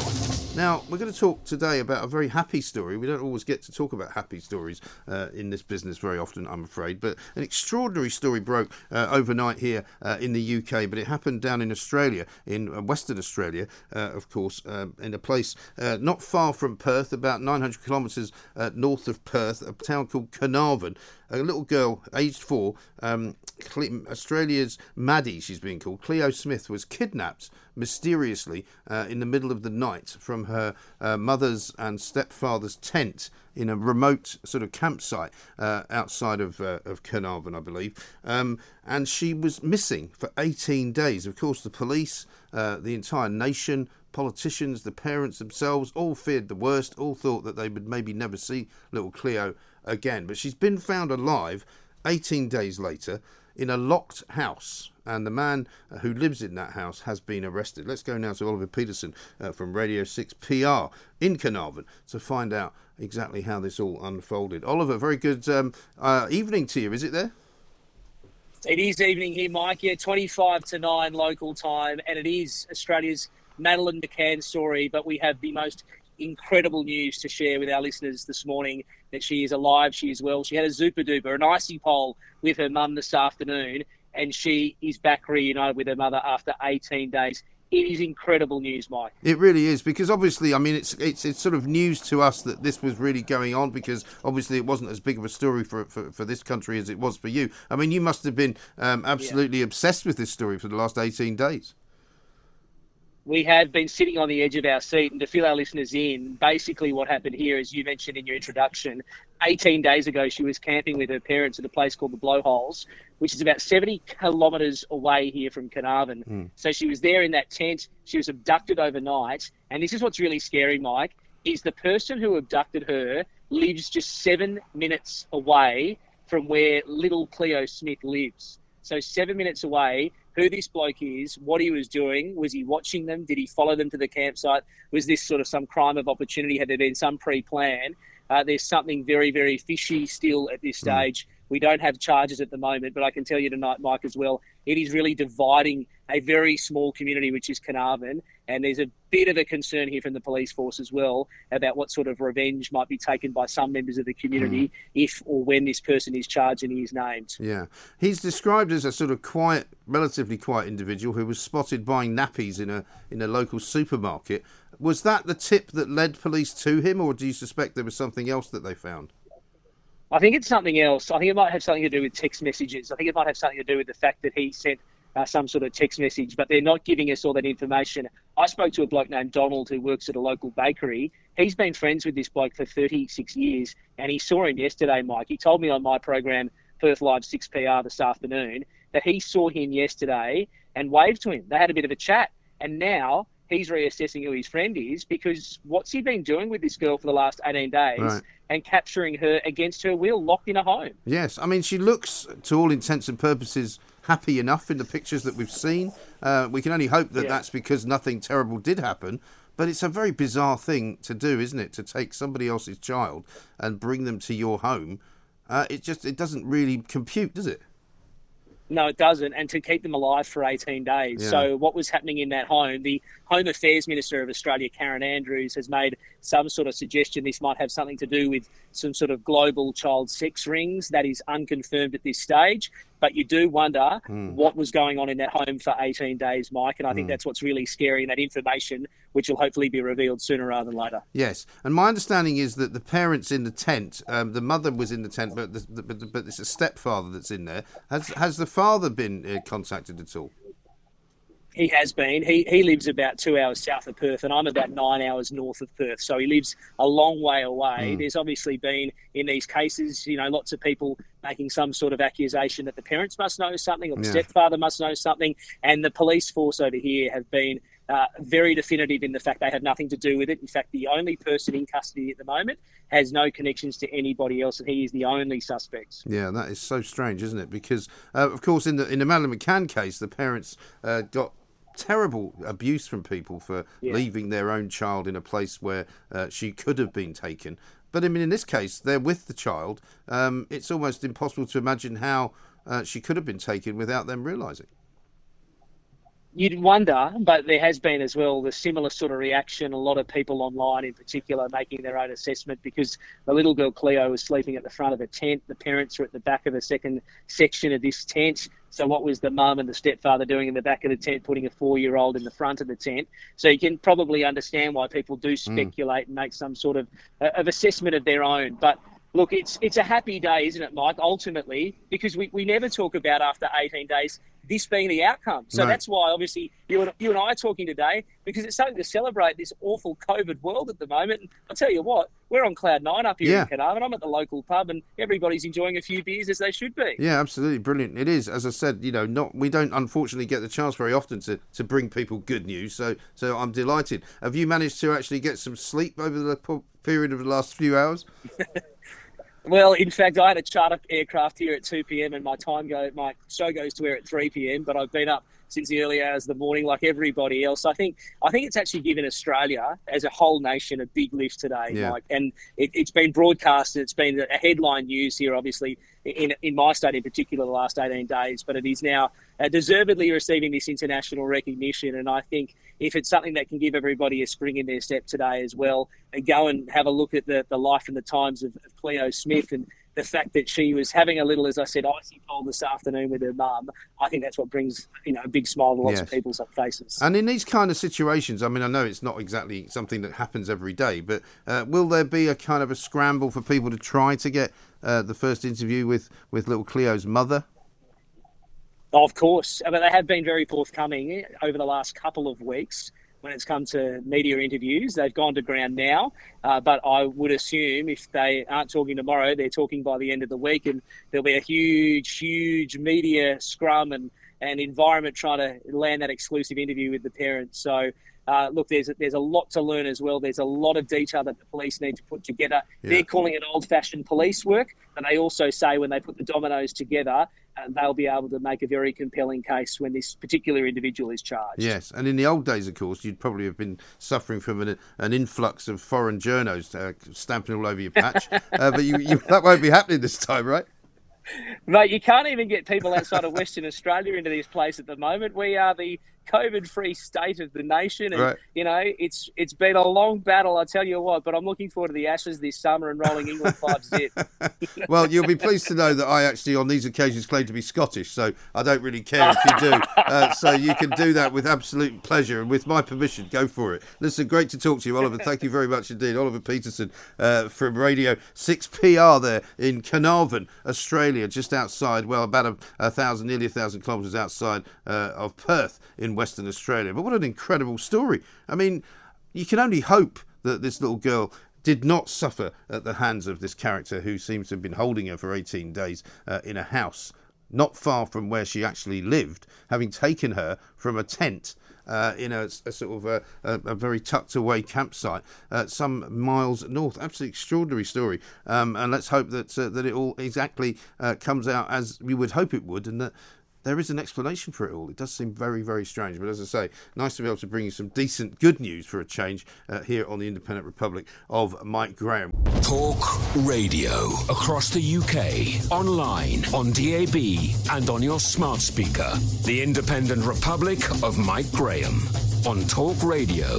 Now, we're going to talk today about a very happy story. We don't always get to talk about happy stories uh, in this business very often, I'm afraid. But an extraordinary story broke uh, overnight here uh, in the UK, but it happened down in Australia, in uh, Western Australia, uh, of course, um, in a place uh, not far from Perth, about 900 kilometres uh, north of Perth, a town called Carnarvon. A little girl, aged four, um, Australia's Maddie, she's being called, Cleo Smith, was kidnapped mysteriously uh, in the middle of the night from her uh, mother's and stepfather's tent in a remote sort of campsite uh, outside of, uh, of Carnarvon, I believe. Um, and she was missing for 18 days. Of course, the police, uh, the entire nation, politicians, the parents themselves all feared the worst, all thought that they would maybe never see little Cleo again. But she's been found alive 18 days later in a locked house, and the man who lives in that house has been arrested. Let's go now to Oliver Peterson uh, from Radio 6 PR in Carnarvon to find out exactly how this all unfolded. Oliver, very good um, uh, evening to you, is it there? It is evening here, Mike. Yeah, 25 to 9 local time, and it is Australia's Madeleine McCann story, but we have the most incredible news to share with our listeners this morning that she is alive, she is well. She had a super duper, an icy pole with her mum this afternoon, and she is back reunited with her mother after 18 days. It is incredible news, Mike. It really is because obviously, I mean, it's it's it's sort of news to us that this was really going on because obviously it wasn't as big of a story for for, for this country as it was for you. I mean, you must have been um, absolutely yeah. obsessed with this story for the last 18 days we have been sitting on the edge of our seat. And to fill our listeners in, basically what happened here, as you mentioned in your introduction, 18 days ago, she was camping with her parents at a place called the Blowholes, which is about 70 kilometres away here from Carnarvon. Mm. So she was there in that tent. She was abducted overnight. And this is what's really scary, Mike, is the person who abducted her lives just seven minutes away from where little Cleo Smith lives. So seven minutes away, who this bloke is, what he was doing. Was he watching them? Did he follow them to the campsite? Was this sort of some crime of opportunity? Had there been some pre plan? Uh, there's something very, very fishy still at this hmm. stage. Mm. We don't have charges at the moment, but I can tell you tonight, Mike, as well, it is really dividing a very small community, which is Carnarvon. And there's a bit of a concern here from the police force as well about what sort of revenge might be taken by some members of the community mm. if or when this person is charged and he is named. Yeah. He's described as a sort of quiet, relatively quiet individual who was spotted buying nappies in a in a local supermarket. Was that the tip that led police to him, or do you suspect there was something else that they found? I think it's something else. I think it might have something to do with text messages. I think it might have something to do with the fact that he sent uh, some sort of text message, but they're not giving us all that information. I spoke to a bloke named Donald who works at a local bakery. He's been friends with this bloke for 36 years, and he saw him yesterday, Mike. He told me on my program, Perth Live 6PR this afternoon, that he saw him yesterday and waved to him. They had a bit of a chat, and now he's reassessing who his friend is because what's he been doing with this girl for the last 18 days right. and capturing her against her will, locked in a home? Yes, I mean, she looks, to all intents and purposes, happy enough in the pictures that we've seen. Uh, we can only hope that yeah. that's because nothing terrible did happen. But it's a very bizarre thing to do, isn't it? To take somebody else's child and bring them to your home. Uh, it just it doesn't really compute, does it? No, it doesn't. And to keep them alive for 18 days. Yeah. So, what was happening in that home? The Home Affairs Minister of Australia, Karen Andrews, has made some sort of suggestion this might have something to do with some sort of global child sex rings. That is unconfirmed at this stage. But you do wonder mm. what was going on in that home for 18 days, Mike. And I think mm. that's what's really scary, and that information, which will hopefully be revealed sooner rather than later. Yes. And my understanding is that the parents in the tent, um, the mother was in the tent, but, the, the, but, but it's a stepfather that's in there. Has, has the father been uh, contacted at all? He has been. He, he lives about two hours south of Perth, and I'm about nine hours north of Perth. So he lives a long way away. Mm. There's obviously been, in these cases, you know, lots of people making some sort of accusation that the parents must know something or the yeah. stepfather must know something. And the police force over here have been uh, very definitive in the fact they have nothing to do with it. In fact, the only person in custody at the moment has no connections to anybody else, and he is the only suspect. Yeah, that is so strange, isn't it? Because, uh, of course, in the in the Madeleine McCann case, the parents uh, got terrible abuse from people for yeah. leaving their own child in a place where uh, she could have been taken. But I mean, in this case, they're with the child. Um, it's almost impossible to imagine how uh, she could have been taken without them realizing you'd wonder, but there has been as well the similar sort of reaction. A lot of people online, in particular, making their own assessment because the little girl Cleo was sleeping at the front of a tent. The parents are at the back of the second section of this tent. So, what was the mum and the stepfather doing in the back of the tent, putting a four year old in the front of the tent? So, you can probably understand why people do hmm. speculate mm. and make some sort of, of assessment of their own. But look, it's it's a happy day, isn't it, Mike? Ultimately, because we, we never talk about after 18 days this being the outcome. So No. that's why, obviously, you and, you and I are talking today because it's something to celebrate this awful COVID world at the moment. And I'll tell you what, we're on cloud nine up here Yeah. in Carnarvon. I'm at the local pub, and everybody's enjoying a few beers as they should be. Yeah, absolutely brilliant. It is, as I said, you know, not we don't unfortunately get the chance very often to, to bring people good news. So so I'm delighted. Have you managed to actually get some sleep over the period of the last few hours? (laughs) Well, in fact, I had a charter aircraft here at 2 p.m. and my time go my show goes to air at 3 p.m. But I've been up since the early hours of the morning, like everybody else. I think I think it's actually given Australia as a whole nation a big lift today, Yeah. Mike. And it, it's been broadcast. and It's been a headline news here, obviously in in my state in particular, the last 18 days. But it is now uh, deservedly receiving this international recognition. And I think if it's something that can give everybody a spring in their step today as well, and go and have a look at the, the life and the times of, of Cleo Smith and the fact that she was having a little, as I said, icy cold this afternoon with her mum, I think that's what brings you know a big smile to lots Yes. of people's faces. And in these kind of situations, I mean, I know it's not exactly something that happens every day, but uh, will there be a kind of a scramble for people to try to get uh, the first interview with, with little Cleo's mother? Of course, but they have been very forthcoming over the last couple of weeks when it's come to media interviews. They've gone to ground now, uh, but I would assume if they aren't talking tomorrow, they're talking by the end of the week, and there'll be a huge, huge media scrum and, and environment trying to land that exclusive interview with the parents. So. Uh, look, there's a, there's a lot to learn as well. There's a lot of detail that the police need to put together. Yeah. They're calling it old-fashioned police work, and they also say when they put the dominoes together, uh, they'll be able to make a very compelling case when this particular individual is charged. Yes, and in the old days, of course, you'd probably have been suffering from an, an influx of foreign journos uh, stamping all over your patch. (laughs) uh, but you, you, that won't be happening this time, right? Mate, you can't even get people outside of Western Australia into this place at the moment. We are the COVID-free state of the nation, and Right. you know it's it's been a long battle. I tell you what, but I'm looking forward to the Ashes this summer and rolling England five zip. (laughs) Well, you'll be pleased to know that I actually, on these occasions, claim to be Scottish, so I don't really care if you do. (laughs) Uh, so you can do that with absolute pleasure and with my permission. Go for it. Listen, great to talk to you, Oliver. Thank you very much indeed. Oliver Peterson uh, from Radio 6PR there in Carnarvon, Australia, just outside, well, about a, a thousand, nearly a thousand kilometres outside uh, of Perth in Western Australia. But what an incredible story. I mean, you can only hope that this little girl did not suffer at the hands of this character who seems to have been holding her for 18 days uh, in a house not far from where she actually lived, having taken her from a tent. Uh, in a, a sort of a, a, a very tucked away campsite, uh, some miles north. Absolutely extraordinary story, um, and let's hope that uh, that it all exactly uh, comes out as we would hope it would, and that there is an explanation for it all. It does seem very, very strange, but as I say, nice to be able to bring you some decent, good news for a change uh, here on the Independent Republic of Mike Graham. Talk radio across the UK, online, on DAB, and on your smart speaker. The Independent Republic of Mike Graham on Talk Radio.